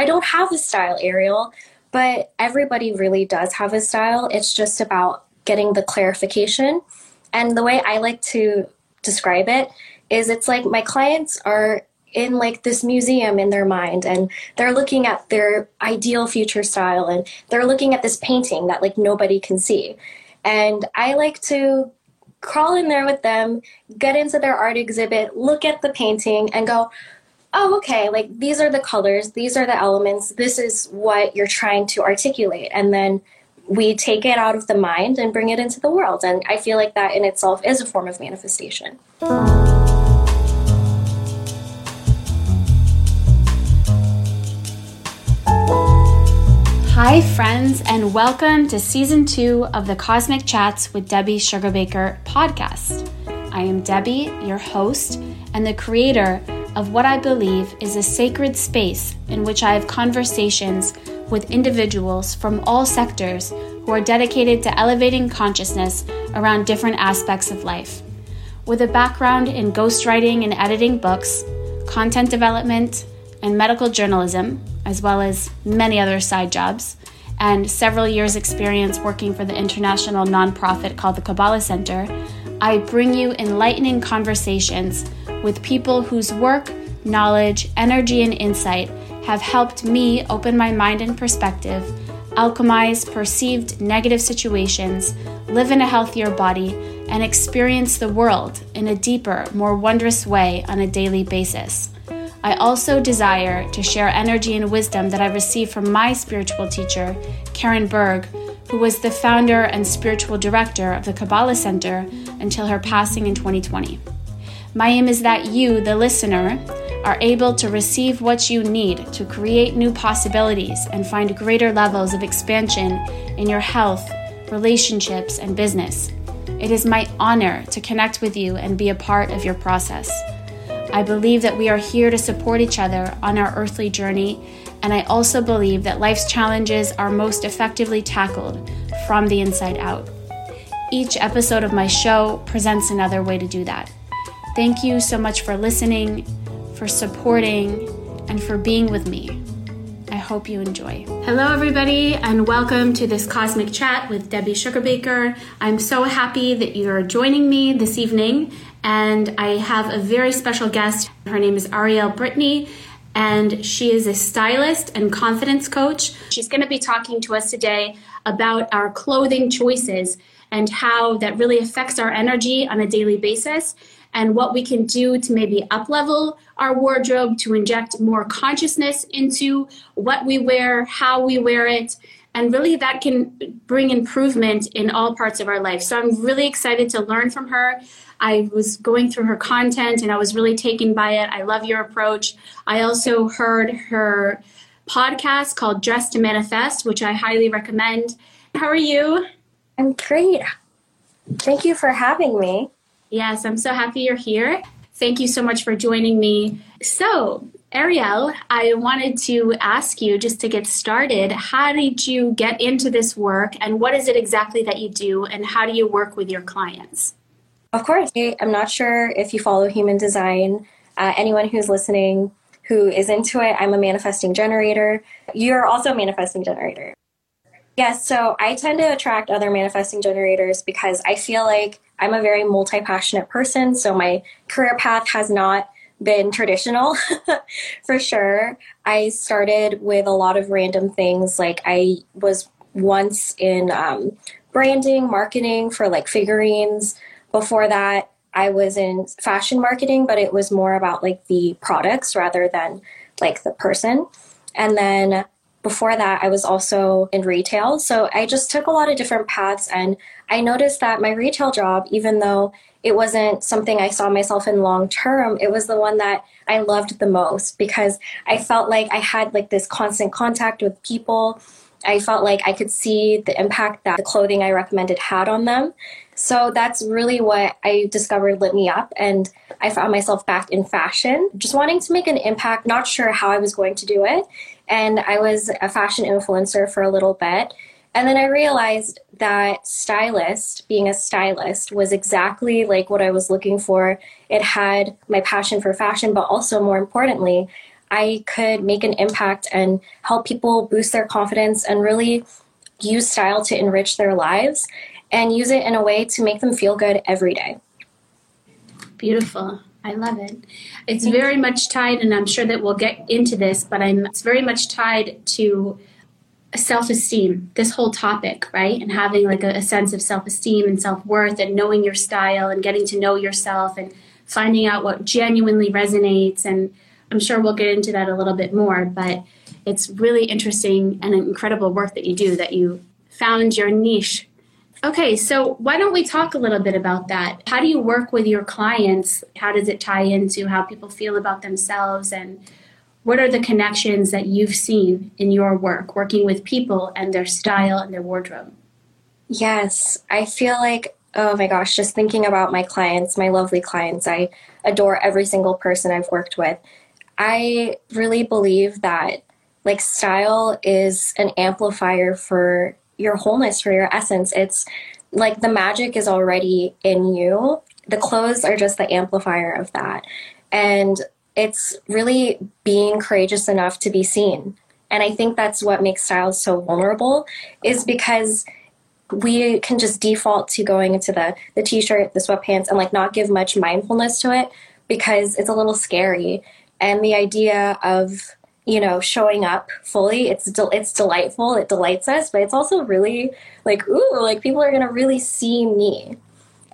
I don't have a style, Ariel, but everybody really does have a style. It's just about getting the clarification. And the way I like to describe it is it's like my clients are in like this museum in their mind and they're looking at their ideal future style and they're looking at this painting that like nobody can see. And I like to crawl in there with them, get into their art exhibit, look at the painting and go, oh, okay, like these are the colors, these are the elements, this is what you're trying to articulate. And then we take it out of the mind and bring it into the world. And I feel like that in itself is a form of manifestation. Hi, friends, and welcome to season two of the Cosmic Chats with Debbie Sugarbaker podcast. I am Debbie, your host, and the creator of what I believe is a sacred space in which I have conversations with individuals from all sectors who are dedicated to elevating consciousness around different aspects of life. With a background in ghostwriting and editing books, content development, and medical journalism, as well as many other side jobs, and several years' experience working for the international nonprofit called the Kabbalah Center, I bring you enlightening conversations with people whose work, knowledge, energy, and insight have helped me open my mind and perspective, alchemize perceived negative situations, live in a healthier body, and experience the world in a deeper, more wondrous way on a daily basis. I also desire to share energy and wisdom that I received from my spiritual teacher, Karen Berg, who was the founder and spiritual director of the Kabbalah Center until her passing in 2020. My aim is that you, the listener, are able to receive what you need to create new possibilities and find greater levels of expansion in your health, relationships, and business. It is my honor to connect with you and be a part of your process. I believe that we are here to support each other on our earthly journey, and I also believe that life's challenges are most effectively tackled from the inside out. Each episode of my show presents another way to do that. Thank you so much for listening, for supporting, and for being with me. I hope you enjoy. Hello, everybody, and welcome to this cosmic chat with Debbie Sugarbaker. I'm so happy that you are joining me this evening, and I have a very special guest. Her name is Ariel Britney, and she is a stylist and confidence coach. She's going to be talking to us today about our clothing choices and how that really affects our energy on a daily basis and what we can do to maybe uplevel our wardrobe to inject more consciousness into what we wear, how we wear it, and really that can bring improvement in all parts of our life. So I'm really excited to learn from her. I was going through her content and I was really taken by it. I love your approach. I also heard her podcast called Dress to Manifest, which I highly recommend. How are you? I'm great. Thank you for having me. Yes, I'm so happy you're here. Thank you so much for joining me. So, Ariel, I wanted to ask you just to get started, how did you get into this work and what is it exactly that you do and how do you work with your clients? Of course. I'm not sure if you follow human design. Uh, anyone who's listening who is into it, I'm a manifesting generator. You're also a manifesting generator. Yes, so I tend to attract other manifesting generators because I feel like I'm a very multi passionate person. So my career path has not been traditional for sure. I started with a lot of random things. Like I was once in um, branding, marketing for like figurines. Before that, I was in fashion marketing, but it was more about like the products rather than like the person. And then before that, I was also in retail. So I just took a lot of different paths. And I noticed that my retail job, even though it wasn't something I saw myself in long term, it was the one that I loved the most because I felt like I had like this constant contact with people. I felt like I could see the impact that the clothing I recommended had on them. So that's really what I discovered lit me up. And I found myself back in fashion, just wanting to make an impact, not sure how I was going to do it. And I was a fashion influencer for a little bit. And then I realized that stylist, being a stylist, was exactly like what I was looking for. It had my passion for fashion, but also more importantly, I could make an impact and help people boost their confidence and really use style to enrich their lives and use it in a way to make them feel good every day. Beautiful. I love it. It's very much tied, and I'm sure that we'll get into this, but I'm it's very much tied to self-esteem. This whole topic, right, and having like a, a sense of self-esteem and self-worth, and knowing your style, and getting to know yourself, and finding out what genuinely resonates. And I'm sure we'll get into that a little bit more, but it's really interesting and incredible work that you do. That you found your niche Okay, so why don't we talk a little bit about that? How do you work with your clients? How does it tie into how people feel about themselves? And what are the connections that you've seen in your work, working with people and their style and their wardrobe? Yes, I feel like, oh my gosh, just thinking about my clients, my lovely clients, I adore every single person I've worked with. I really believe that like style is an amplifier for your wholeness, for your essence. It's like the magic is already in you. The clothes are just the amplifier of that. And it's really being courageous enough to be seen. And I think that's what makes styles so vulnerable is because we can just default to going into the the t-shirt, the sweatpants and like not give much mindfulness to it because it's a little scary. And the idea of you know, showing up fully. It's it's delightful. It delights us, but it's also really like ooh, like people are going to really see me.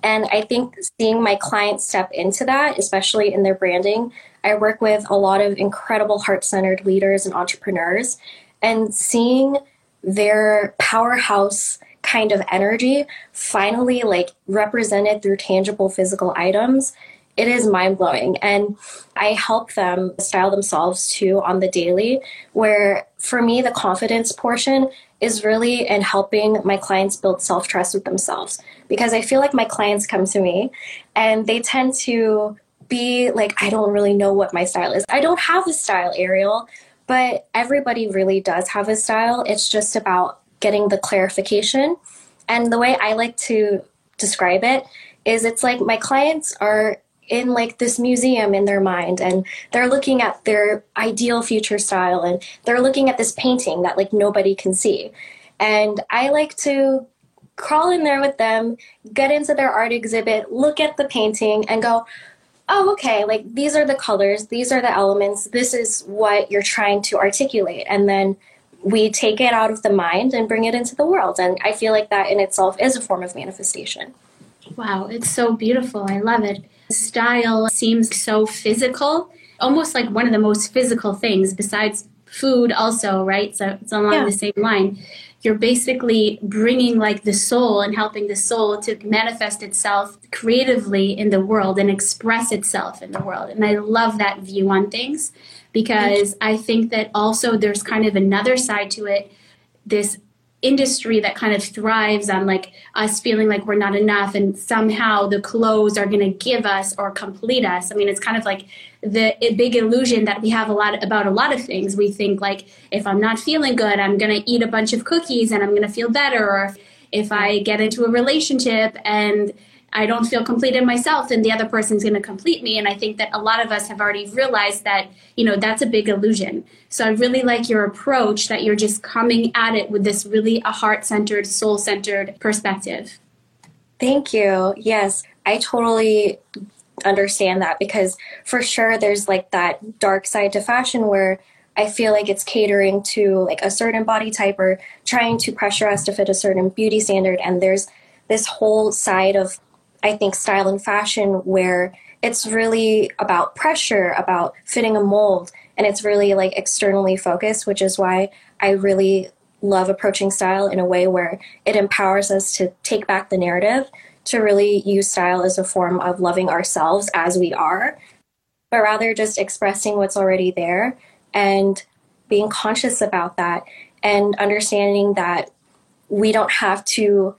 And I think seeing my clients step into that, especially in their branding, I work with a lot of incredible heart-centered leaders and entrepreneurs and seeing their powerhouse kind of energy finally like represented through tangible physical items it is mind blowing. And I help them style themselves too on the daily, where for me, the confidence portion is really in helping my clients build self trust with themselves. Because I feel like my clients come to me and they tend to be like, I don't really know what my style is. I don't have a style, Ariel, but everybody really does have a style. It's just about getting the clarification. And the way I like to describe it is it's like my clients are in like this museum in their mind and they're looking at their ideal future style and they're looking at this painting that like nobody can see and i like to crawl in there with them get into their art exhibit look at the painting and go oh okay like these are the colors these are the elements this is what you're trying to articulate and then we take it out of the mind and bring it into the world and i feel like that in itself is a form of manifestation wow it's so beautiful i love it Style seems so physical, almost like one of the most physical things besides food, also, right? So it's along yeah. the same line. You're basically bringing like the soul and helping the soul to manifest itself creatively in the world and express itself in the world. And I love that view on things because I think that also there's kind of another side to it this industry that kind of thrives on like us feeling like we're not enough and somehow the clothes are going to give us or complete us. I mean it's kind of like the big illusion that we have a lot about a lot of things. We think like if i'm not feeling good i'm going to eat a bunch of cookies and i'm going to feel better or if i get into a relationship and I don't feel complete in myself, then the other person's going to complete me. And I think that a lot of us have already realized that, you know, that's a big illusion. So I really like your approach that you're just coming at it with this really a heart centered, soul centered perspective. Thank you. Yes, I totally understand that because for sure there's like that dark side to fashion where I feel like it's catering to like a certain body type or trying to pressure us to fit a certain beauty standard. And there's this whole side of I think, style and fashion where it's really about pressure, about fitting a mold, and it's really like externally focused, which is why I really love approaching style in a way where it empowers us to take back the narrative, to really use style as a form of loving ourselves as we are, but rather just expressing what's already there and being conscious about that and understanding that we don't have to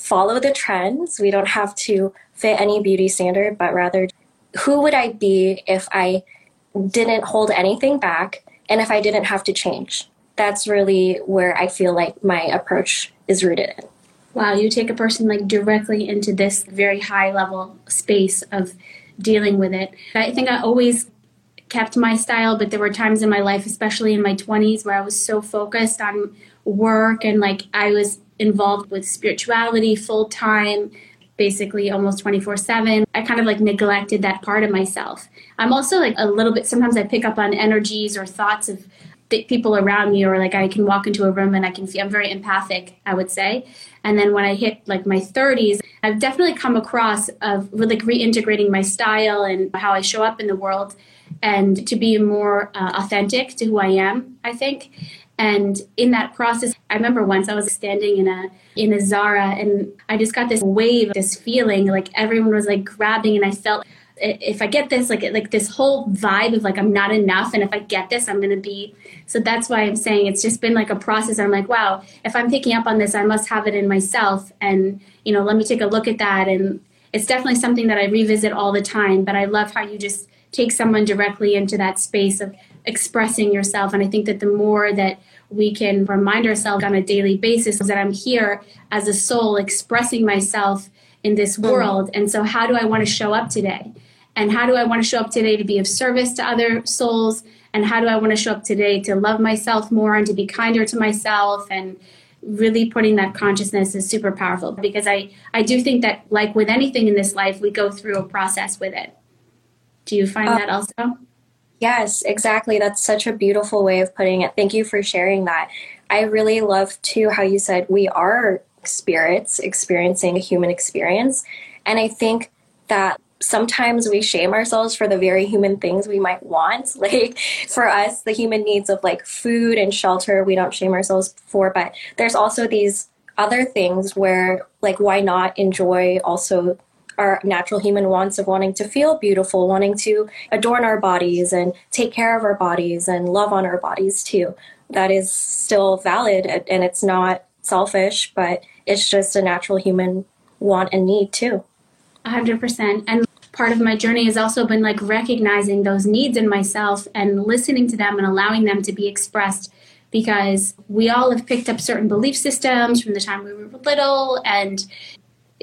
follow the trends. We don't have to fit any beauty standard, but rather, who would I be if I didn't hold anything back and if I didn't have to change? That's really where I feel like my approach is rooted in. Wow, you take a person like directly into this very high level space of dealing with it. I think I always kept my style, but there were times in my life, especially in my 20s, where I was so focused on work and like I was involved with spirituality full time, basically almost 24 7. I kind of like neglected that part of myself. I'm also like a little bit, sometimes I pick up on energies or thoughts of people around me, or like I can walk into a room and I can feel, I'm very empathic, I would say. And then when I hit like my 30s, I've definitely come across of like reintegrating my style and how I show up in the world and to be more uh, authentic to who I am, I think. And in that process, I remember once I was standing in a in a Zara and I just got this wave, this feeling like everyone was like grabbing and I felt if I get this, like like this whole vibe of like I'm not enough, and if I get this, I'm gonna be. So that's why I'm saying it's just been like a process. I'm like, wow, if I'm picking up on this, I must have it in myself, and you know, let me take a look at that. And it's definitely something that I revisit all the time. But I love how you just take someone directly into that space of expressing yourself. And I think that the more that we can remind ourselves on a daily basis that I'm here as a soul expressing myself in this world. And so, how do I want to show up today? And how do I want to show up today to be of service to other souls? And how do I want to show up today to love myself more and to be kinder to myself? And really putting that consciousness is super powerful because I, I do think that, like with anything in this life, we go through a process with it. Do you find uh, that also? Yes, exactly. That's such a beautiful way of putting it. Thank you for sharing that. I really love too how you said we are spirits experiencing a human experience. And I think that sometimes we shame ourselves for the very human things we might want. Like for us, the human needs of like food and shelter, we don't shame ourselves for. But there's also these other things where, like, why not enjoy also our natural human wants of wanting to feel beautiful, wanting to adorn our bodies and take care of our bodies and love on our bodies too. That is still valid and it's not selfish, but it's just a natural human want and need too. 100%. And part of my journey has also been like recognizing those needs in myself and listening to them and allowing them to be expressed because we all have picked up certain belief systems from the time we were little and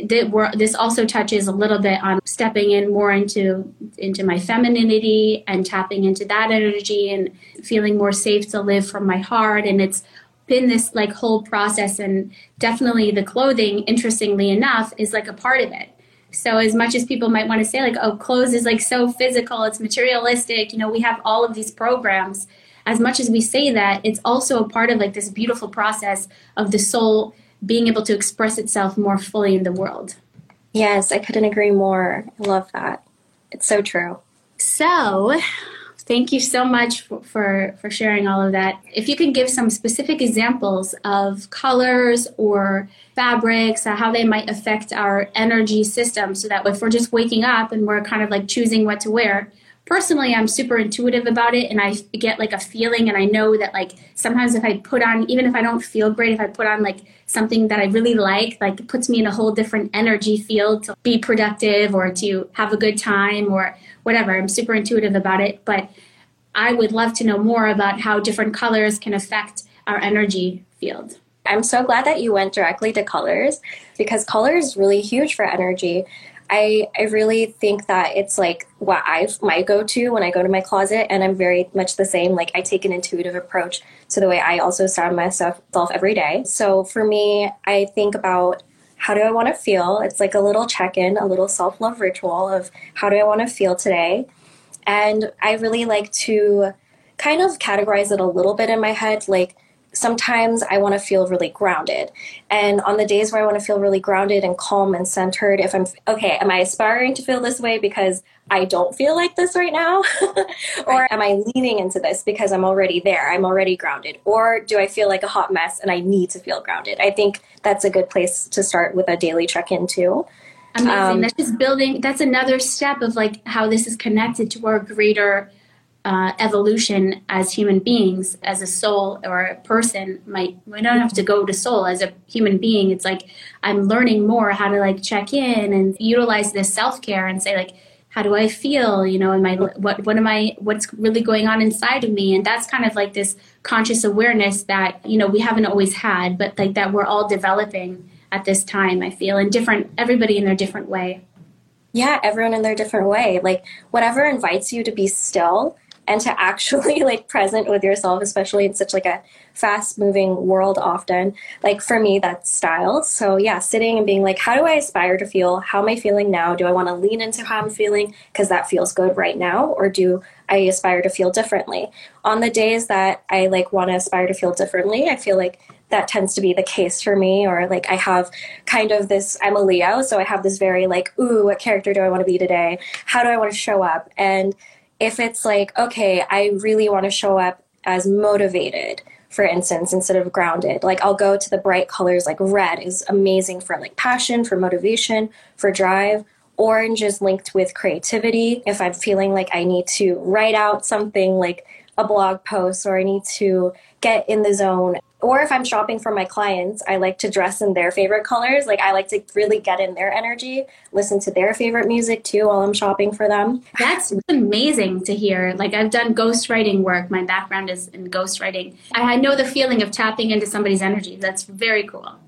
this also touches a little bit on stepping in more into into my femininity and tapping into that energy and feeling more safe to live from my heart and it's been this like whole process and definitely the clothing interestingly enough is like a part of it so as much as people might want to say like, oh, clothes is like so physical, it's materialistic, you know, we have all of these programs. As much as we say that, it's also a part of like this beautiful process of the soul being able to express itself more fully in the world. Yes, I couldn't agree more. I love that. It's so true. So, Thank you so much for, for, for, sharing all of that. If you can give some specific examples of colors or fabrics, uh, how they might affect our energy system, so that if we're just waking up and we're kind of like choosing what to wear, personally i'm super intuitive about it and i get like a feeling and i know that like sometimes if i put on even if i don't feel great if i put on like something that i really like like it puts me in a whole different energy field to be productive or to have a good time or whatever. I'm super intuitive about it, but I would love to know more about how different colors can affect our energy field. I'm so glad that you went directly to colors because color is really huge for energy. I, I really think that it's like what I my go to when I go to my closet, and I'm very much the same. Like I take an intuitive approach to the way I also sound myself every day. So for me, I think about how do I want to feel? It's like a little check in, a little self love ritual of how do I want to feel today? And I really like to kind of categorize it a little bit in my head. Like sometimes I want to feel really grounded. And on the days where I want to feel really grounded and calm and centered, if I'm okay, am I aspiring to feel this way because I don't feel like this right now? or am I leaning into this because I'm already there? I'm already grounded. Or do I feel like a hot mess and I need to feel grounded? I think that's a good place to start with a daily check in too. Amazing. Um, that's just building, that's another step of like how this is connected to our greater uh, evolution as human beings, as a soul or a person. Might we don't have to go to soul as a human being. It's like I'm learning more how to like check in and utilize this self care and say like how do I feel? You know, am I what what am I what's really going on inside of me? And that's kind of like this conscious awareness that you know we haven't always had, but like that we're all developing at this time. I feel in different everybody in their different way. Yeah, everyone in their different way. Like whatever invites you to be still and to actually like present with yourself, especially in such like a fast moving world often. Like for me, that's style. So yeah, sitting and being like, how do I aspire to feel? How am I feeling now? Do I want to lean into how I'm feeling because that feels good right now? Or do I aspire to feel differently? On the days that I like want to aspire to feel differently, I feel like that tends to be the case for me or like i have kind of this i'm a leo so i have this very like ooh what character do i want to be today how do i want to show up and if it's like okay i really want to show up as motivated for instance instead of grounded. Like i'll go to the bright colors like red is amazing for like passion for motivation for drive. Orange is linked with creativity. If i'm feeling like i need to write out something like a blog post or i need to get in the zone or if I'm shopping for my clients, I like to dress in their favorite colors. Like I like to really get in their energy, listen to their favorite music too while I'm shopping for them. That's amazing to hear. Like I've done ghostwriting work. My background is in ghostwriting. I know the feeling of tapping into somebody's energy. That's very cool.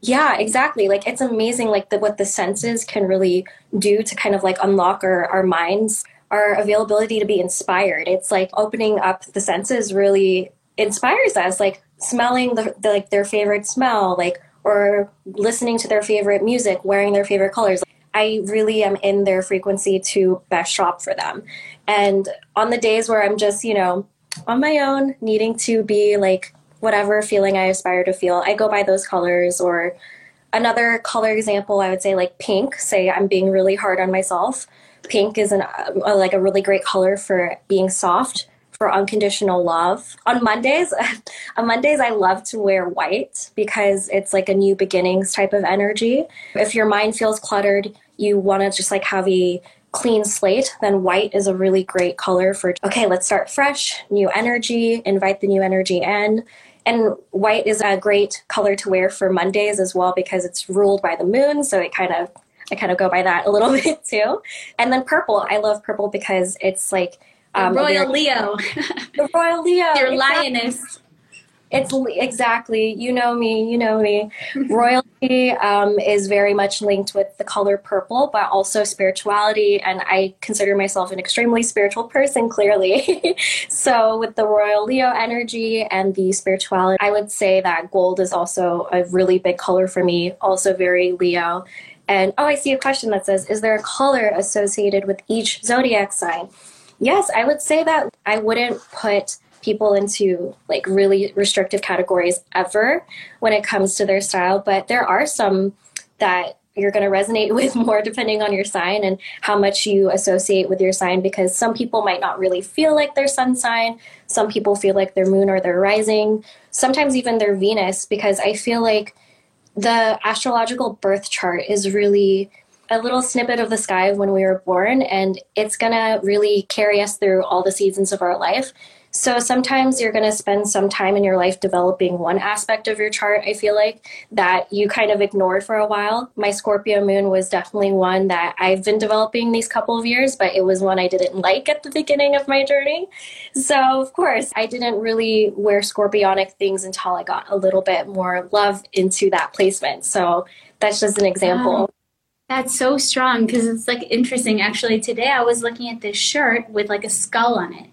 Yeah, exactly. Like it's amazing like the, what the senses can really do to kind of like unlock our, our minds, our availability to be inspired. It's like opening up the senses really inspires us like smelling the, the, like their favorite smell like or listening to their favorite music wearing their favorite colors. I really am in their frequency to best shop for them. And on the days where i'm just you know on my own needing to be like whatever feeling i aspire to feel i go by those colors. Or another color example i would say like pink. Say i'm being really hard on myself. Pink is an, uh, like a really great color for being soft for unconditional love. On Mondays, on Mondays I love to wear white because it's like a new beginnings type of energy. If your mind feels cluttered, you want to just like have a clean slate, then white is a really great color for okay, let's start fresh, new energy, invite the new energy in. And white is a great color to wear for Mondays as well because it's ruled by the moon, so it kind of I kind of go by that a little bit too. And then purple, I love purple because it's like um, Royal Leo. the Royal Leo. Your lioness. It's exactly, you know me, you know me. Royalty um, is very much linked with the color purple, but also spirituality. And I consider myself an extremely spiritual person, clearly. so, with the Royal Leo energy and the spirituality, I would say that gold is also a really big color for me, also very Leo. And oh, I see a question that says, Is there a color associated with each zodiac sign? Yes, I would say that I wouldn't put people into like really restrictive categories ever when it comes to their style, but there are some that you're going to resonate with more depending on your sign and how much you associate with your sign because some people might not really feel like their sun sign some people feel like their moon or their rising sometimes even their venus because i feel like the astrological birth chart is really a little snippet of the sky of when we were born, and it's going to really carry us through all the seasons of our life. So sometimes you're going to spend some time in your life developing one aspect of your chart, I feel like, that you kind of ignored for a while. My Scorpio moon was definitely one that I've been developing these couple of years, but it was one I didn't like at the beginning of my journey. So, of course, I didn't really wear scorpionic things until I got a little bit more love into that placement. So, that's just an example. That's so strong because it's like interesting. Actually, today I was looking at this shirt with like a skull on it.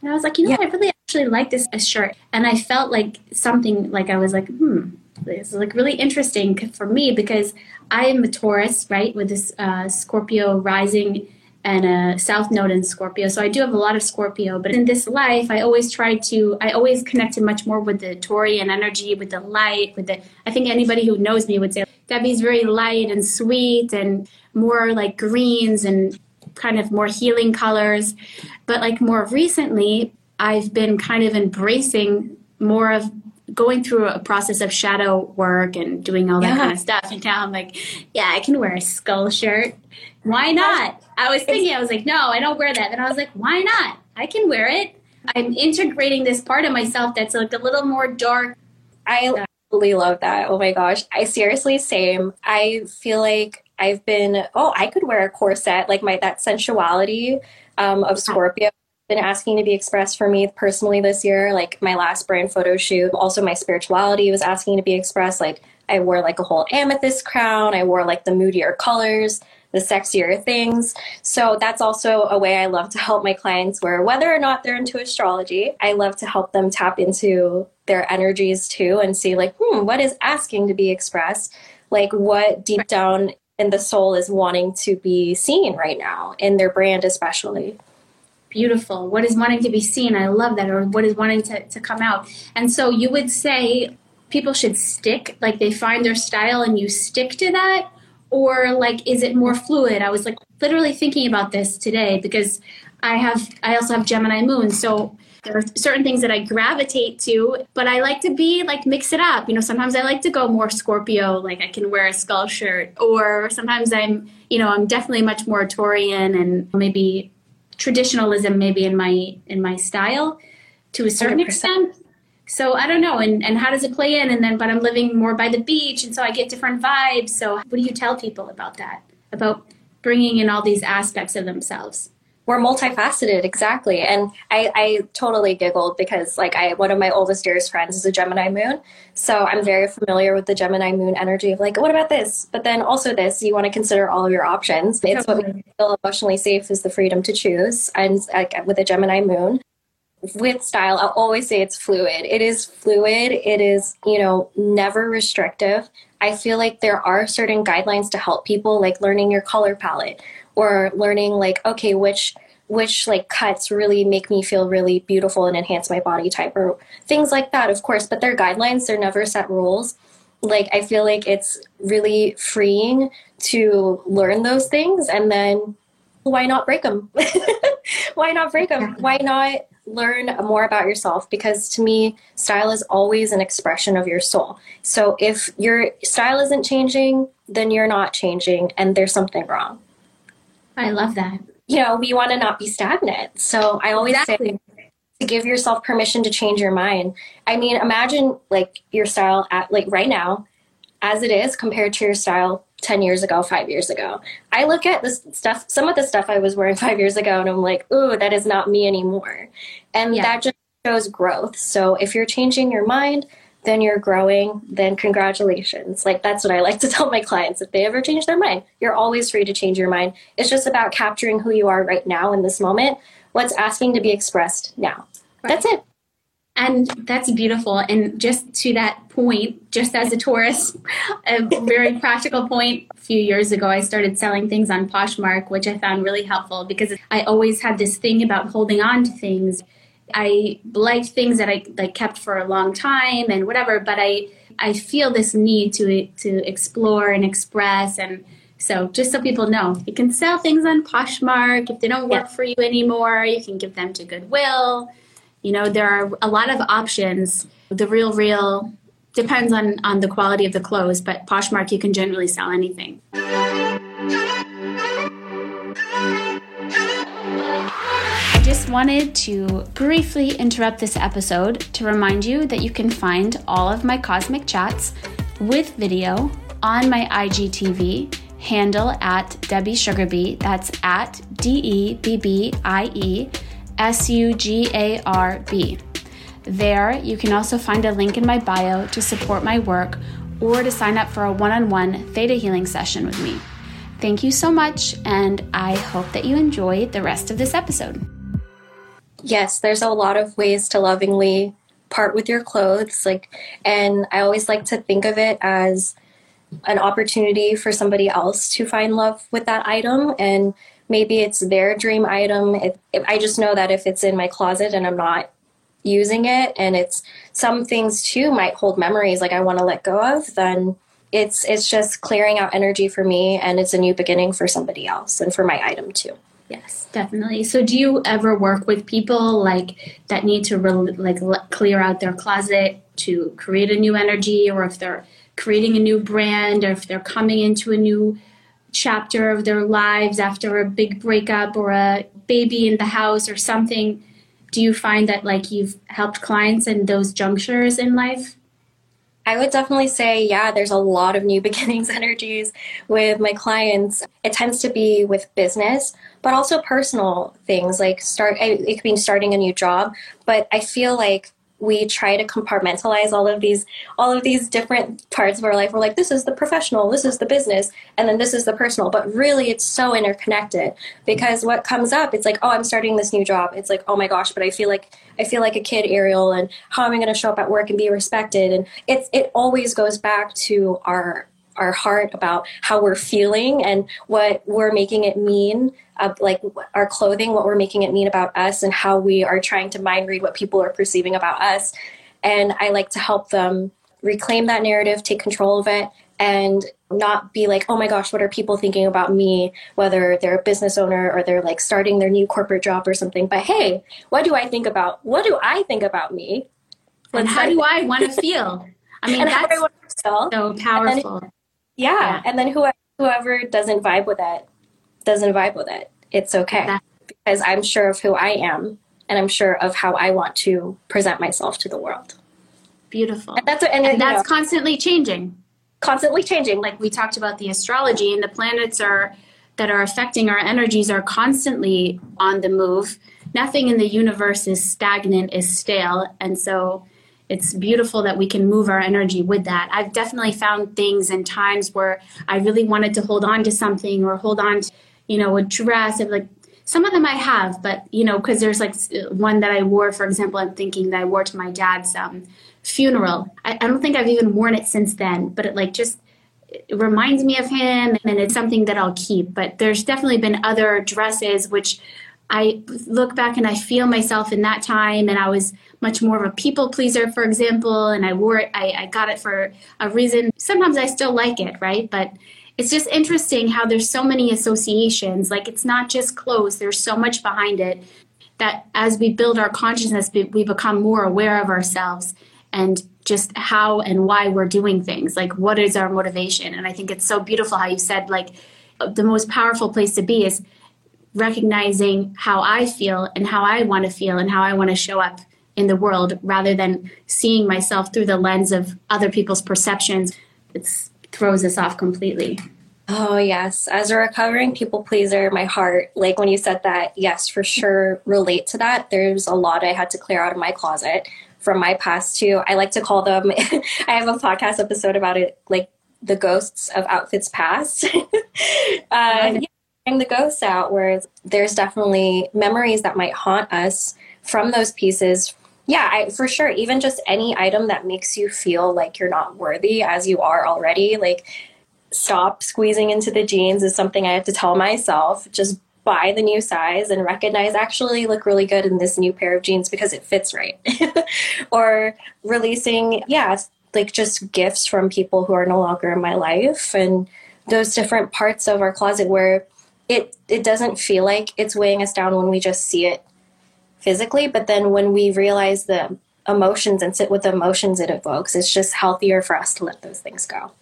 And I was like, you know, yeah. I really actually like this shirt. And I felt like something like I was like, hmm, this is like really interesting for me because I am a Taurus, right, with this uh, Scorpio rising and a South Node in Scorpio. So I do have a lot of Scorpio. But in this life, I always try to, I always connected much more with the Taurian energy, with the light, with the, I think anybody who knows me would say, Debbie's very light and sweet and more like greens and kind of more healing colors. But like more recently, I've been kind of embracing more of going through a process of shadow work and doing all that yeah. kind of stuff. And now I'm like, yeah, I can wear a skull shirt. Why not? I was thinking, I was like, no, I don't wear that. Then I was like, why not? I can wear it. I'm integrating this part of myself that's like a little more dark. I absolutely love that. Oh my gosh. I seriously same. I feel like I've been oh, I could wear a corset, like my that sensuality um, of Scorpio been asking to be expressed for me personally this year. Like my last brand photo shoot, also my spirituality was asking to be expressed. Like I wore like a whole amethyst crown. I wore like the moodier colors the sexier things. So that's also a way I love to help my clients where whether or not they're into astrology, I love to help them tap into their energies too and see like, hmm, what is asking to be expressed? Like what deep down in the soul is wanting to be seen right now in their brand especially. Beautiful. What is wanting to be seen? I love that. Or what is wanting to, to come out? And so you would say people should stick like they find their style and you stick to that or like is it more fluid? I was like literally thinking about this today because i have i also have gemini moon so there are certain things that i gravitate to but i like to be like mix it up. You know sometimes i like to go more scorpio like i can wear a skull shirt. Or sometimes i'm you know i'm definitely much more taurian and maybe traditionalism maybe in my in my style to a certain 100%. extent so I don't know, and, and how does it play in? And then, but I'm living more by the beach, and so I get different vibes. So, what do you tell people about that? About bringing in all these aspects of themselves? We're multifaceted, exactly. And I, I totally giggled because, like, I one of my oldest dearest friends is a Gemini moon, so I'm very familiar with the Gemini moon energy of like, what about this? But then also this. You want to consider all of your options. It's totally. what we feel emotionally safe is the freedom to choose, and like with a Gemini moon, with style, I'll always say it's fluid. It is fluid. It is, you know, never restrictive. I feel like there are certain guidelines to help people, like learning your color palette or learning, like, okay, which which like cuts really make me feel really beautiful and enhance my body type or things like that of course but they're guidelines they're never set rules like i feel like it's really freeing to learn those things and then why not break them why not break them why not learn more about yourself because to me, style is always an expression of your soul. So if your style isn't changing, then you're not changing and there's something wrong. I love that. You know, we want to not be stagnant. So I always exactly. say to give yourself permission to change your mind. I mean, imagine like your style at like right now as it is compared to your style 10 years ago, five years ago. I look at this stuff, some of the stuff I was wearing five years ago, and I'm like, ooh, that is not me anymore. And yeah. that just shows growth. So if you're changing your mind, then you're growing, then congratulations. Like that's what I like to tell my clients. If they ever change their mind, you're always free to change your mind. It's just about capturing who you are right now in this moment, what's asking to be expressed now. Right. That's it. And that's beautiful. And just to that point, just as a Taurus, a very practical point, a few years ago, I started selling things on Poshmark, which I found really helpful because I always had this thing about holding on to things. I liked things that I like kept for a long time and whatever, but I I feel this need to to explore and express and so just so people know, you can sell things on Poshmark. If they don't work for you anymore, you can give them to Goodwill you know, there are a lot of options. The RealReal depends on, on the quality of the clothes, but Poshmark, you can generally sell anything. I just wanted to briefly interrupt this episode to remind you that you can find all of my cosmic chats with video on my IGTV handle at Debbie SugarB. That's at D E B B I E S U G A R B. There, you can also find a link in my bio to support my work or to sign up for a one on one theta healing session with me. Thank you so much, and I hope that you enjoy the rest of this episode. Yes, there's a lot of ways to lovingly part with your clothes like and I always like to think of it as an opportunity for somebody else to find love with that item and maybe it's their dream item. If, if, I just know that if it's in my closet and I'm not using it, and it's some things too might hold memories like I want to let go of, then it's it's just clearing out energy for me, and it's a new beginning for somebody else and for my item too. Yes, definitely. So, do you ever work with people like that need to re- like clear out their closet to create a new energy, or if they're creating a new brand, or if they're coming into a new chapter of their lives after a big breakup or a baby in the house or something do you find that like you've helped clients in those junctures in life I would definitely say, yeah, there's a lot of new beginnings energies with my clients. It tends to be with business, but also personal things like start, it could be starting a new job. But I feel like we try to compartmentalize all of these all of these different parts of our life. We're like this is the professional this is the business and then this is the personal. But really it's so interconnected because what comes up it's like oh i'm starting this new job. It's like oh my gosh but i feel like i feel like a kid ariel and how am i going to show up at work and be respected? And it's it always goes back to our our heart about how we're feeling and what we're making it mean uh, like our clothing what we're making it mean about us and how we are trying to mind read what people are perceiving about us. And i like to help them reclaim that narrative take control of it and not be like oh my gosh what are people thinking about me? Whether they're a business owner or they're like starting their new corporate job or something. But hey what do i think about what do i think about me? And how do i want to feel? I mean that's I so powerful yeah. yeah. And then whoever, whoever doesn't vibe with it doesn't vibe with it. It's okay. Because I'm sure of who I am and I'm sure of how I want to present myself to the world. Beautiful. And that's, and, and that's know, constantly changing. Constantly changing. Like we talked about the astrology and the planets are that are affecting our energies are constantly on the move. Nothing in the universe is stagnant, is stale. And so it's beautiful that we can move our energy with that. I've definitely found things and times where I really wanted to hold on to something or hold on to, you know, a dress. Of like some of them I have, but you know, because there's like one that I wore, for example, I'm thinking that I wore to my dad's um, funeral. I, I don't think I've even worn it since then, but it like just it reminds me of him and it's something that I'll keep. But there's definitely been other dresses which I look back and I feel myself in that time and I was much more of a people pleaser, for example, and I wore it, I, I got it for a reason. Sometimes I still like it, right? But it's just interesting how there's so many associations. Like it's not just clothes, there's so much behind it that as we build our consciousness, we become more aware of ourselves and just how and why we're doing things. Like what is our motivation? And I think it's so beautiful how you said, like, the most powerful place to be is recognizing how I feel and how I want to feel and how I want to show up in the world rather than seeing myself through the lens of other people's perceptions. It throws us off completely. Oh, yes. As a recovering people pleaser, my heart, like when you said that, yes, for sure, relate to that. There's a lot I had to clear out of my closet from my past, too. I like to call them, I have a podcast episode about it, like the ghosts of outfits past. uh, yeah, the ghosts out, where there's definitely memories that might haunt us from those pieces yeah, I, for sure. Even just any item that makes you feel like you're not worthy as you are already, like stop squeezing into the jeans is something I have to tell myself. Just buy the new size and recognize actually look really good in this new pair of jeans because it fits right. or releasing, yeah, like just gifts from people who are no longer in my life and those different parts of our closet where it it doesn't feel like it's weighing us down when we just see it physically, but then when we realize the emotions and sit with the emotions it evokes, it's just healthier for us to let those things go.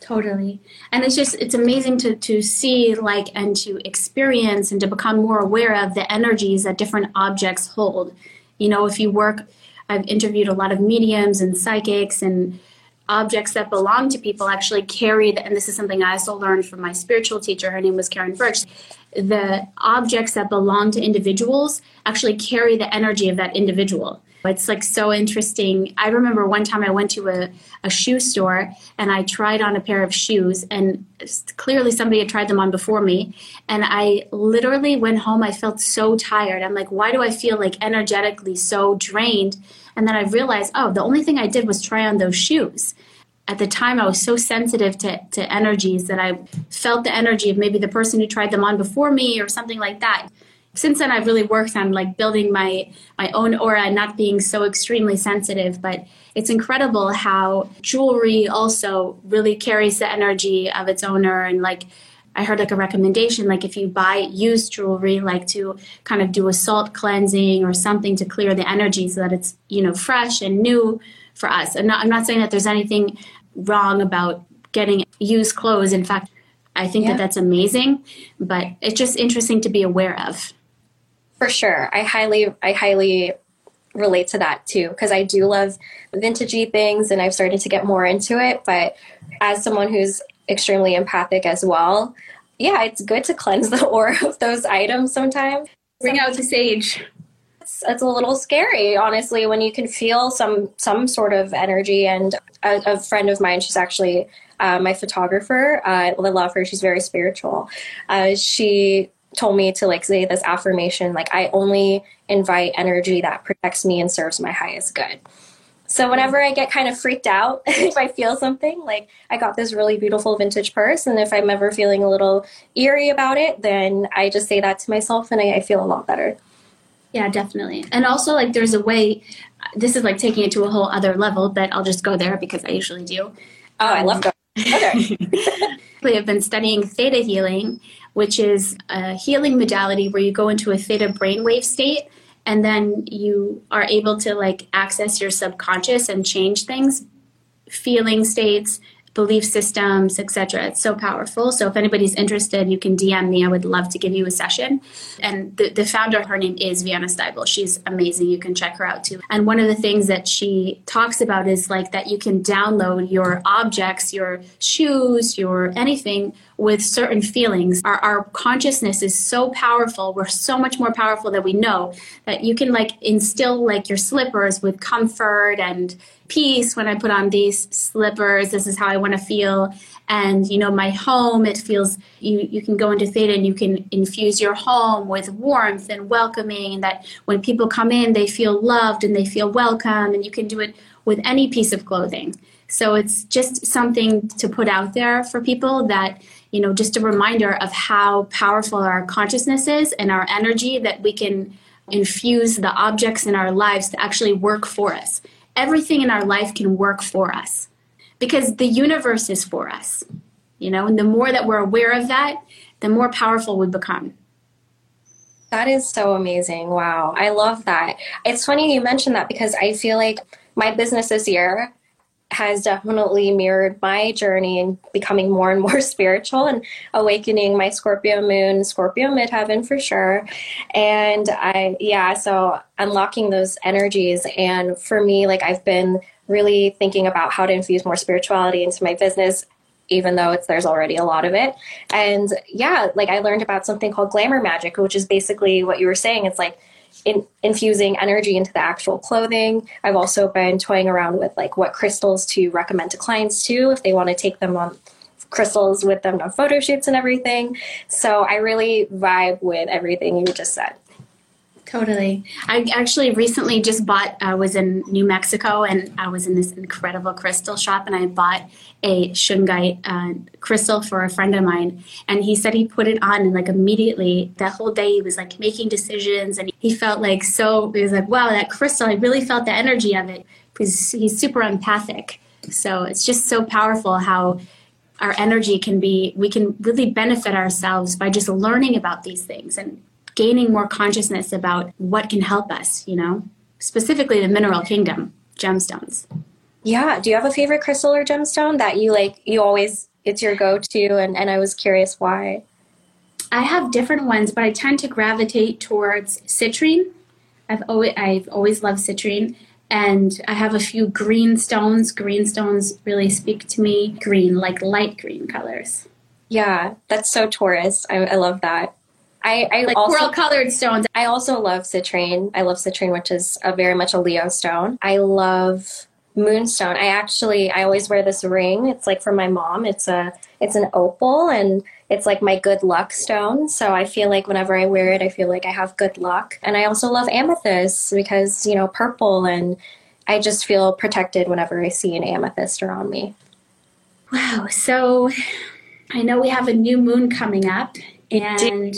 Totally. And it's just it's amazing to to see like and to experience and to become more aware of the energies that different objects hold. You know, if you work I've interviewed a lot of mediums and psychics and objects that belong to people actually carry the, and this is something I also learned from my spiritual teacher. Her name was Karen Berg the objects that belong to individuals actually carry the energy of that individual. It's like so interesting. I remember one time I went to a, a shoe store and I tried on a pair of shoes, and clearly somebody had tried them on before me. And I literally went home. I felt so tired. I'm like, why do I feel like energetically so drained? And then I realized, oh, the only thing I did was try on those shoes at the time I was so sensitive to, to energies that I felt the energy of maybe the person who tried them on before me or something like that. Since then I've really worked on like building my my own aura and not being so extremely sensitive, but it's incredible how jewelry also really carries the energy of its owner and like I heard like a recommendation like if you buy used jewelry like to kind of do a salt cleansing or something to clear the energy so that it's you know fresh and new for us. I'm not, I'm not saying that there's anything wrong about getting used clothes. In fact, I think yeah. that that's amazing, but it's just interesting to be aware of. For sure. I highly, I highly relate to that too, because I do love vintagey things and I've started to get more into it. But as someone who's extremely empathic as well, yeah, it's good to cleanse the aura of those items sometimes. Bring out the sage it's a little scary, honestly, when you can feel some some sort of energy. And a, a friend of mine, she's actually uh, my photographer. Uh, I love her. She's very spiritual. Uh, she told me to like say this affirmation, like I only invite energy that protects me and serves my highest good. So whenever I get kind of freaked out, if I feel something, like I got this really beautiful vintage purse, and if I'm ever feeling a little eerie about it, then I just say that to myself and I, I feel a lot better. Yeah, definitely. And also, like, there's a way, this is like taking it to a whole other level, but I'll just go there because I usually do. Oh, I love going. Okay. we have been studying theta healing, which is a healing modality where you go into a theta brainwave state and then you are able to like access your subconscious and change things feeling states belief systems etc it's so powerful. So if anybody's interested you can dm me. I would love to give you a session. And the, the founder her name is Vianna Stibal. She's amazing. You can check her out too. And one of the things that she talks about is like that you can download your objects your shoes your anything with certain feelings. Our, our consciousness is so powerful. We're so much more powerful than we know that you can like instill like your slippers with comfort and peace when I put on these slippers. This is how I want to feel. And you know, my home, it feels you you can go into theta and you can infuse your home with warmth and welcoming and that when people come in they feel loved and they feel welcome and you can do it with any piece of clothing. So it's just something to put out there for people that you know, just a reminder of how powerful our consciousness is and our energy that we can infuse the objects in our lives to actually work for us. Everything in our life can work for us because the universe is for us, you know, and the more that we're aware of that, the more powerful we become. That is so amazing. Wow. I love that. It's funny you mentioned that because I feel like my business this year has definitely mirrored my journey in becoming more and more spiritual and awakening my Scorpio moon, Scorpio midheaven for sure. And I, yeah, so unlocking those energies. And for me, like I've been really thinking about how to infuse more spirituality into my business even though it's there's already a lot of it and yeah like i learned about something called glamour magic which is basically what you were saying it's like in, infusing energy into the actual clothing. I've also been toying around with like what crystals to recommend to clients too if they want to take them on crystals with them on photo shoots and everything. So I really vibe with everything you just said. Totally. I actually recently just bought, I was in New Mexico and I was in this incredible crystal shop and I bought a shungite uh, crystal for a friend of mine. And he said he put it on and like immediately that whole day he was like making decisions and he felt like so, he was like, wow, that crystal, I really felt the energy of it because he's super empathic. So it's just so powerful how our energy can be, we can really benefit ourselves by just learning about these things and gaining more consciousness about what can help us, you know, specifically the mineral kingdom, gemstones. Yeah. Do you have a favorite crystal or gemstone that you like, you always, it's your go to? And, and I was curious why. I have different ones, but I tend to gravitate towards citrine. I've always, I've always loved citrine. And I have a few green stones. Green stones really speak to me. Green, like light green colors. Yeah, that's so Taurus. I, I love that. I, I like also, coral colored stones. I also love citrine. I love citrine, which is a very much a Leo stone. I love moonstone. I actually I always wear this ring. It's like for my mom. It's a it's an opal and it's like my good luck stone. So I feel like whenever I wear it, I feel like I have good luck. And I also love amethyst because, you know, purple and I just feel protected whenever I see an amethyst around me. Wow. So I know we have a new moon coming up and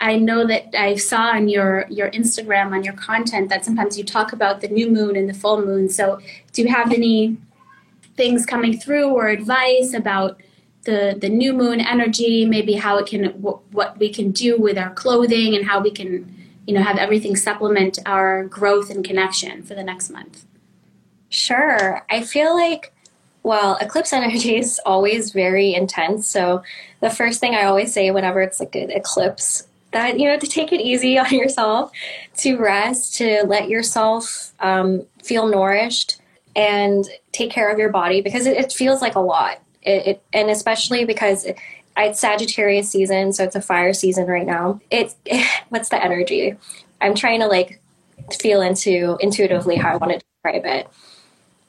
I know that I saw on your your Instagram on your content that sometimes you talk about the new moon and the full moon. So, do you have any things coming through or advice about the the new moon energy? Maybe how it can what we can do with our clothing and how we can you know have everything supplement our growth and connection for the next month. Sure, I feel like well, eclipse energy is always very intense. So, the first thing I always say whenever it's like an eclipse that you know to take it easy on yourself to rest to let yourself um, feel nourished and take care of your body because it, it feels like a lot. It, it, and especially because it, it's sagittarius season so it's a fire season right now. It's what's the energy? I'm trying to like feel into intuitively how I want to describe it.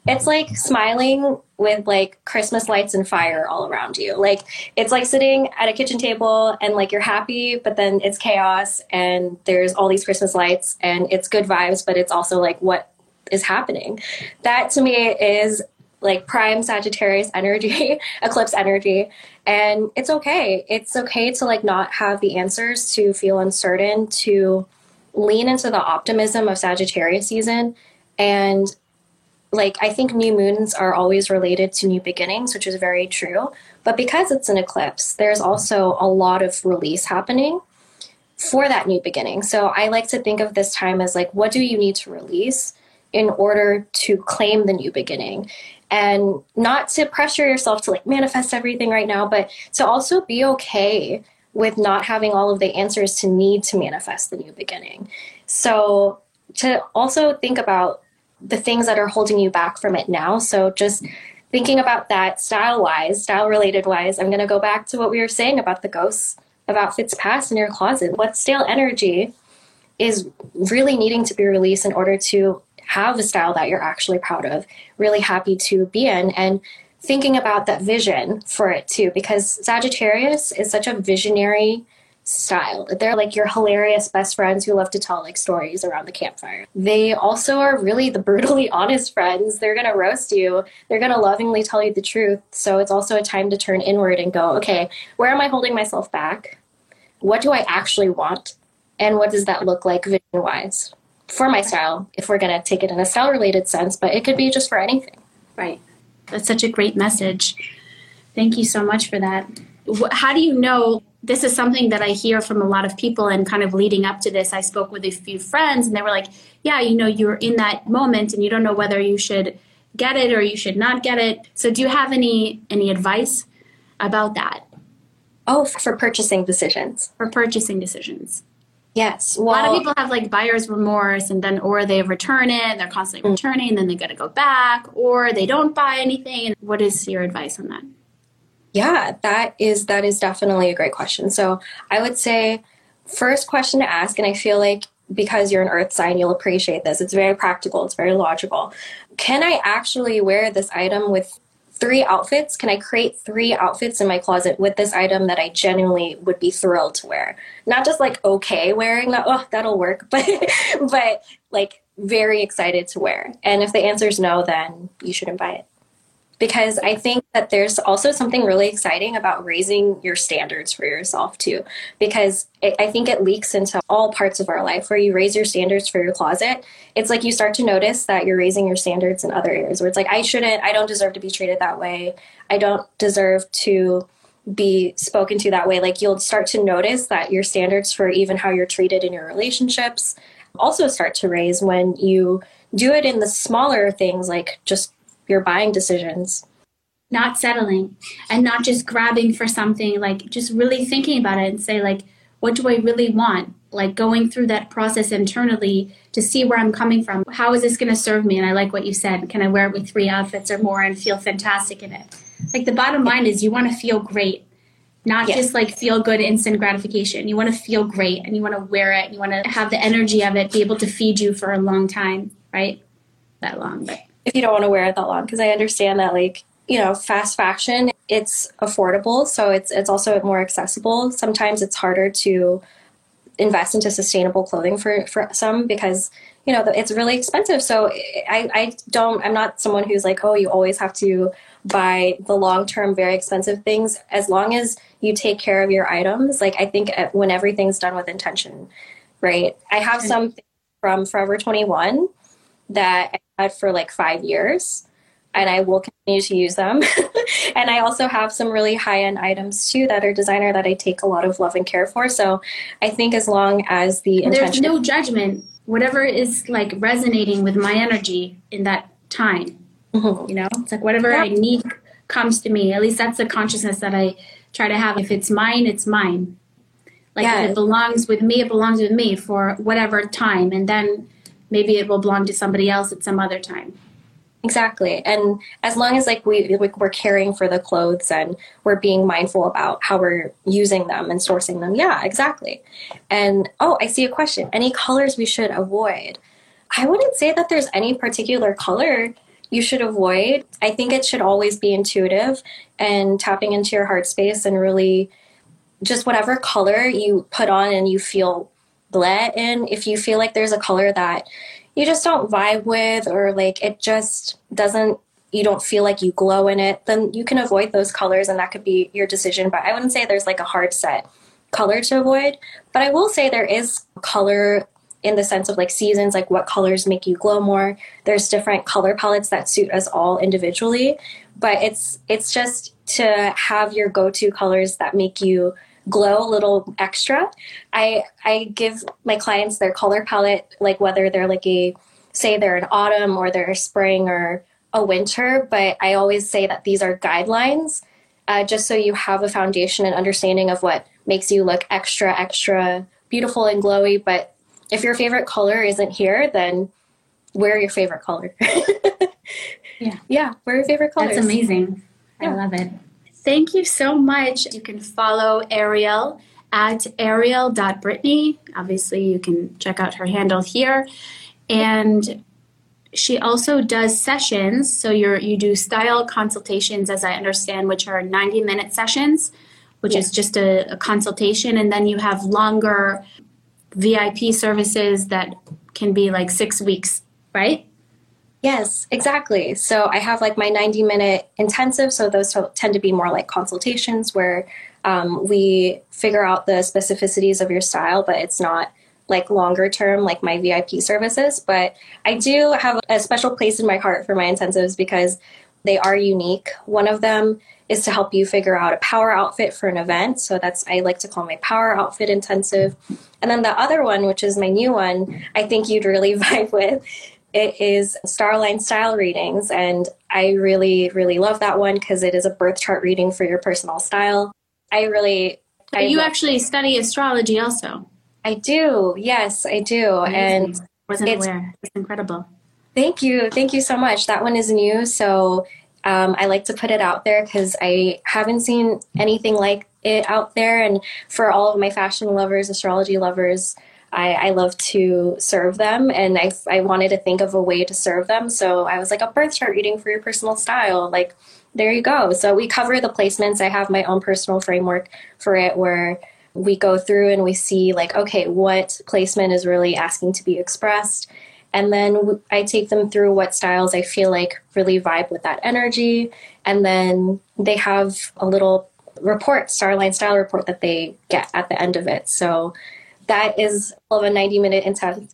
It's like smiling with like Christmas lights and fire all around you. Like it's like sitting at a kitchen table and like you're happy, but then it's chaos and there's all these Christmas lights and it's good vibes, but it's also like what is happening. That to me is like prime Sagittarius energy, eclipse energy. And it's okay. It's okay to like not have the answers, to feel uncertain, to lean into the optimism of Sagittarius season and like I think new moons are always related to new beginnings, which is very true. But because it's an eclipse, there's also a lot of release happening for that new beginning. So I like to think of this time as like, what do you need to release in order to claim the new beginning? And not to pressure yourself to like manifest everything right now, but to also be okay with not having all of the answers to need to manifest the new beginning. So to also think about the things that are holding you back from it now. So just thinking about that style wise, style related wise, I'm going to go back to what we were saying about the ghosts about outfits past in your closet. What stale energy is really needing to be released in order to have a style that you're actually proud of, really happy to be in, and thinking about that vision for it too, because Sagittarius is such a visionary style. They're like your hilarious best friends who love to tell like stories around the campfire. They also are really the brutally honest friends. They're going to roast you. They're going to lovingly tell you the truth. So it's also a time to turn inward and go, okay, where am I holding myself back? What do I actually want? And what does that look like vision wise for my style if we're going to take it in a style related sense, but it could be just for anything. Right. That's such a great message. Thank you so much for that. How do you know this is something that I hear from a lot of people and kind of leading up to this I spoke with a few friends and they were like, "Yeah, you know, you're in that moment and you don't know whether you should get it or you should not get it." So do you have any any advice about that? Oh, for purchasing decisions. For purchasing decisions. Yes. Well, a lot of people have like buyer's remorse and then or they return it and they're constantly mm. returning then they got to go back or they don't buy anything. What is your advice on that? Yeah, that is that is definitely a great question. So I would say first question to ask, and I feel like because you're an earth sign, you'll appreciate this. It's very practical, it's very logical. Can I actually wear this item with three outfits? Can I create three outfits in my closet with this item that I genuinely would be thrilled to wear? Not just like okay wearing that, oh, that'll work, but but like very excited to wear. And if the answer is no, then you shouldn't buy it because I think that there's also something really exciting about raising your standards for yourself too. Because it, I think it leaks into all parts of our life where you raise your standards for your closet. It's like you start to notice that you're raising your standards in other areas where it's like, I shouldn't, I don't deserve to be treated that way. I don't deserve to be spoken to that way. Like you'll start to notice that your standards for even how you're treated in your relationships also start to raise when you do it in the smaller things like just your buying decisions. Not settling and not just grabbing for something, like just really thinking about it and say, like, what do I really want? Like going through that process internally to see where I'm coming from. How is this going to serve me? And I like what you said. Can I wear it with three outfits or more and feel fantastic in it? Like the bottom line is you want to feel great, not yes. just like feel good instant gratification. You want to feel great and you want to wear it. You want to have the energy of it, be able to feed you for a long time, right? That long, but if you don't want to wear it that long because I understand that like you know fast fashion it's affordable so it's it's also more accessible. Sometimes it's harder to invest into sustainable clothing for for some because you know it's really expensive. So i i don't i'm not someone who's like oh you always have to buy the long term very expensive things. As long as you take care of your items like i think uh, when everything's done with intention right? I have some from forever 21 that I had for like five years and I will continue to use them. and I also have some really high end items too that are designer that I take a lot of love and care for. So I think as long as the intention. There's no judgment. Whatever is like resonating with my energy in that time. Mm-hmm. You know, it's like whatever yeah. I need comes to me. At least that's the consciousness that I try to have. If it's mine, it's mine. Like yeah. if it belongs with me, it belongs with me for whatever time. And then maybe it will belong to somebody else at some other time. Exactly. And as long as like we like we're caring for the clothes and we're being mindful about how we're using them and sourcing them yeah exactly. And oh i see a question. Any colors we should avoid? I wouldn't say that there's any particular color you should avoid. I think it should always be intuitive and tapping into your heart space and really just whatever color you put on and you feel bleh in. If you feel like there's a color that you just don't vibe with or like it just doesn't you don't feel like you glow in it, then you can avoid those colors and that could be your decision. But I wouldn't say there's like a hard set color to avoid. But I will say there is color in the sense of like seasons, like what colors make you glow more. There's different color palettes that suit us all individually, but it's it's just to have your go-to colors that make you glow a little extra. I I give my clients their color palette, like whether they're like a say they're an autumn or they're a spring or a winter, but I always say that these are guidelines, uh, just so you have a foundation and understanding of what makes you look extra, extra beautiful and glowy. But if your favorite color isn't here, then wear your favorite color. yeah. Yeah, wear your favorite color. That's amazing. Yeah. I love it. Thank you so much. You can follow Ariel at ariel.britney. Obviously, you can check out her handle here. And she also does sessions. So you you do style consultations, as I understand, which are 90 minute sessions, which is just a, a consultation. And then you have longer VIP services that can be like six weeks, right? Yes, exactly. So I have like my 90 minute intensive. So those tend to be more like consultations where um, we figure out the specificities of your style, but it's not like longer term, like my VIP services. But I do have a special place in my heart for my intensives because they are unique. One of them is to help you figure out a power outfit for an event. So that's, I like to call my power outfit intensive. And then the other one, which is my new one, I think you'd really vibe with. It is Starline Style Readings. And I really, really love that one because it is a birth chart reading for your personal style. I really. I you love- actually study astrology also. I do. Yes, I do. Amazing. And wasn't it's, aware. It's incredible. Thank you. Thank you so much. That one is new. So um, I like to put it out there because I haven't seen anything like it out there. And for all of my fashion lovers, astrology lovers, I, I love to serve them. And I, I wanted to think of a way to serve them. So I was like, a birth chart reading for your personal style. Like, there you go. So we cover the placements. I have my own personal framework for it where we go through and we see like okay what placement is really asking to be expressed and then i take them through what styles i feel like really vibe with that energy and then they have a little report starline style report that they get at the end of it so that is of a 90 minute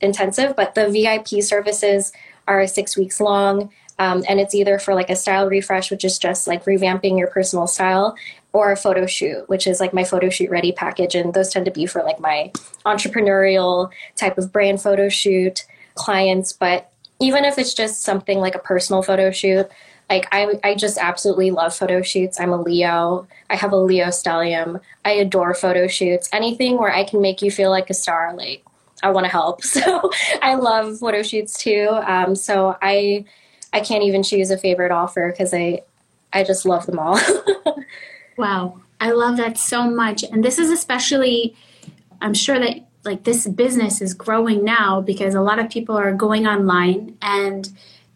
intensive but the vip services are six weeks long um, and it's either for like a style refresh which is just like revamping your personal style or a photo shoot, which is like my photo shoot ready package. And those tend to be for like my entrepreneurial type of brand photo shoot clients. But even if it's just something like a personal photo shoot, like I, I just absolutely love photo shoots. I'm a Leo. I have a Leo stellium. I adore photo shoots. Anything where I can make you feel like a star, like I want to help. So I love photo shoots too. Um, so I, I can't even choose a favorite offer because I, I just love them all. Wow. I love that so much. And this is especially, I'm sure that like this business is growing now because a lot of people are going online and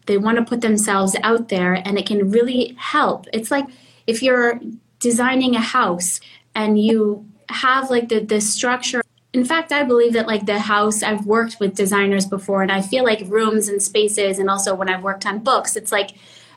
they want to put themselves out there and it can really help. It's like if you're designing a house and you have like the, the structure in fact i believe that like the house i've worked with designers before and i feel like rooms and spaces and also when i've worked on books it's like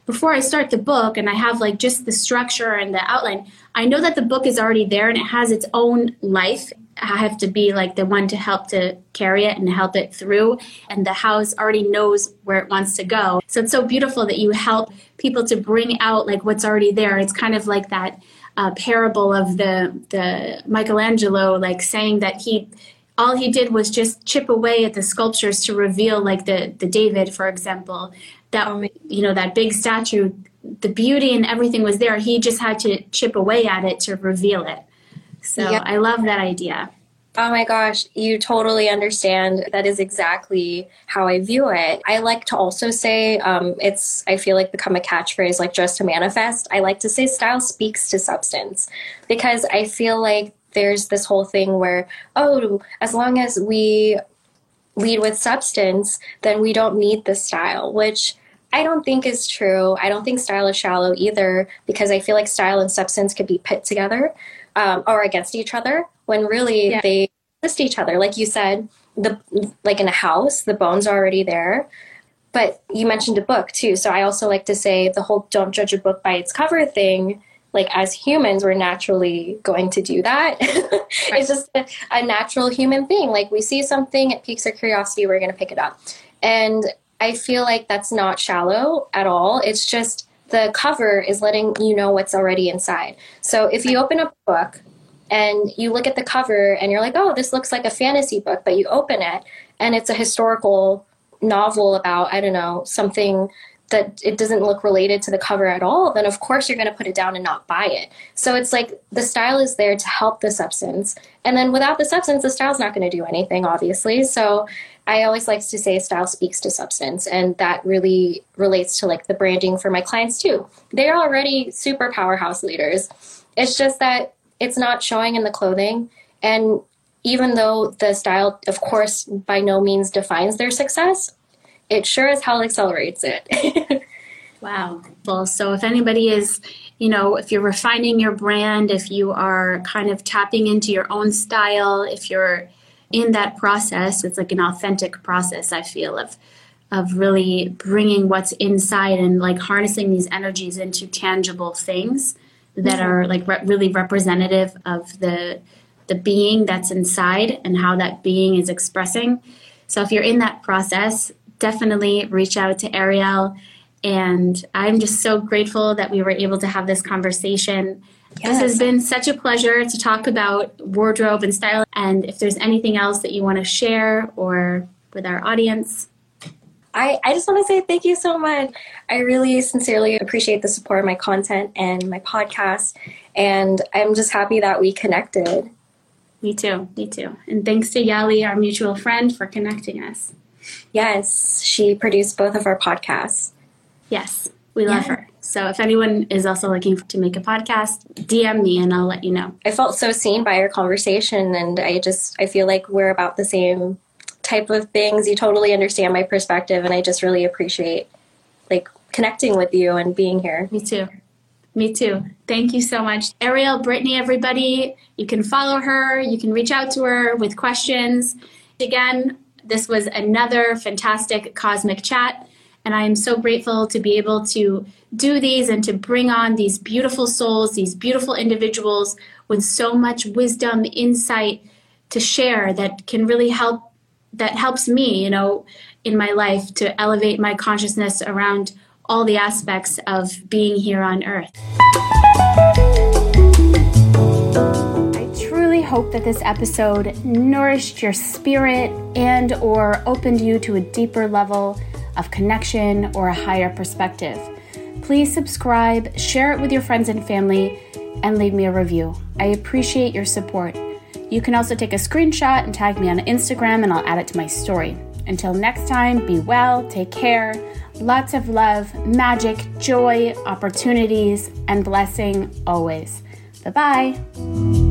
before I start the book and I have like just the structure and the outline, I know that the book is already there and it has its own life. I have to be like the one to help to carry it and help it through. And the house already knows where it wants to go. So it's so beautiful that you help people to bring out like what's already there. It's kind of like that uh, parable of the the Michelangelo, like saying that he all he did was just chip away at the sculptures to reveal like the the David, for example, that you know that big statue the beauty and everything was there he just had to chip away at it to reveal it so yeah. i love that idea Oh my gosh, you totally understand. That is exactly how I view it. I like to also say um, it's, I feel like, become a catchphrase, like just to manifest. I like to say style speaks to substance because I feel like there's this whole thing where, oh, as long as we lead with substance, then we don't need the style, which I don't think is true. I don't think style is shallow either because I feel like style and substance could be put together um, or against each other when really yeah. they assist each other. Like you said, the like in a house, the bones are already there. But you mentioned a book too, so I also like to say the whole "don't judge a book by its cover" thing like as humans we're naturally going to do that right. it's just a, a, natural human thing like we see something it piques our curiosity we're going to pick it up and i feel like that's not shallow at all it's just the cover is letting you know what's already inside. So if you open a book and you look at the cover and you're like oh this looks like a fantasy book but you open it and it's a historical novel about i don't know something that it doesn't look related to the cover at all, then of course you're going to put it down and not buy it. So it's like the style is there to help the substance. And then without the substance, the style's not going to do anything, obviously. So I always like to say style speaks to substance. And that really relates to like the branding for my clients too. They're already super powerhouse leaders. It's just that it's not showing in the clothing. And even though the style, of course, by no means defines their success, it sure as hell accelerates it. wow. Well, so if anybody is, you know, if you're refining your brand, if you are kind of tapping into your own style, if you're in that process, it's like an authentic process, I feel, of of really bringing what's inside and like harnessing these energies into tangible things that mm-hmm. are like re- really representative of the the being that's inside and how that being is expressing. So if you're in that process, definitely reach out to Ariel. And I'm just so grateful that we were able to have this conversation. Yes. This has been such a pleasure to talk about wardrobe and style. And if there's anything else that you want to share or with our audience, I, I just want to say thank you so much. I really sincerely appreciate the support of my content and my podcast. And I'm just happy that we connected. Me too. Me too. And thanks to Yali, our mutual friend, for connecting us. Yes, she produced both of our podcasts. Yes, we love yeah. her. So if anyone is also looking to make a podcast, DM me and I'll let you know. I felt so seen by our conversation and I just I feel like we're about the same type of things. You totally understand my perspective and I just really appreciate like connecting with you and being here. Me too. Me too. Thank you so much. Ariel, Britney, everybody, you can follow her, you can reach out to her with questions. Again, this was another fantastic cosmic chat. And I am so grateful to be able to do these and to bring on these beautiful souls, these beautiful individuals with so much wisdom, insight to share that can really help, that helps me, you know, in my life to elevate my consciousness around all the aspects of being here on earth. Hope that this episode nourished your spirit and or opened you to a deeper level of connection or a higher perspective. Please subscribe, share it with your friends and family, and leave me a review. I appreciate your support. You can also take a screenshot and tag me on Instagram and I'll add it to my story. Until next time, be well, take care, lots of love, magic, joy, opportunities, and blessing always. Bye bye.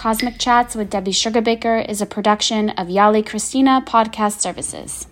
Cosmic Chats with Debbie Sugarbaker is a production of Yali Christina Podcast Services.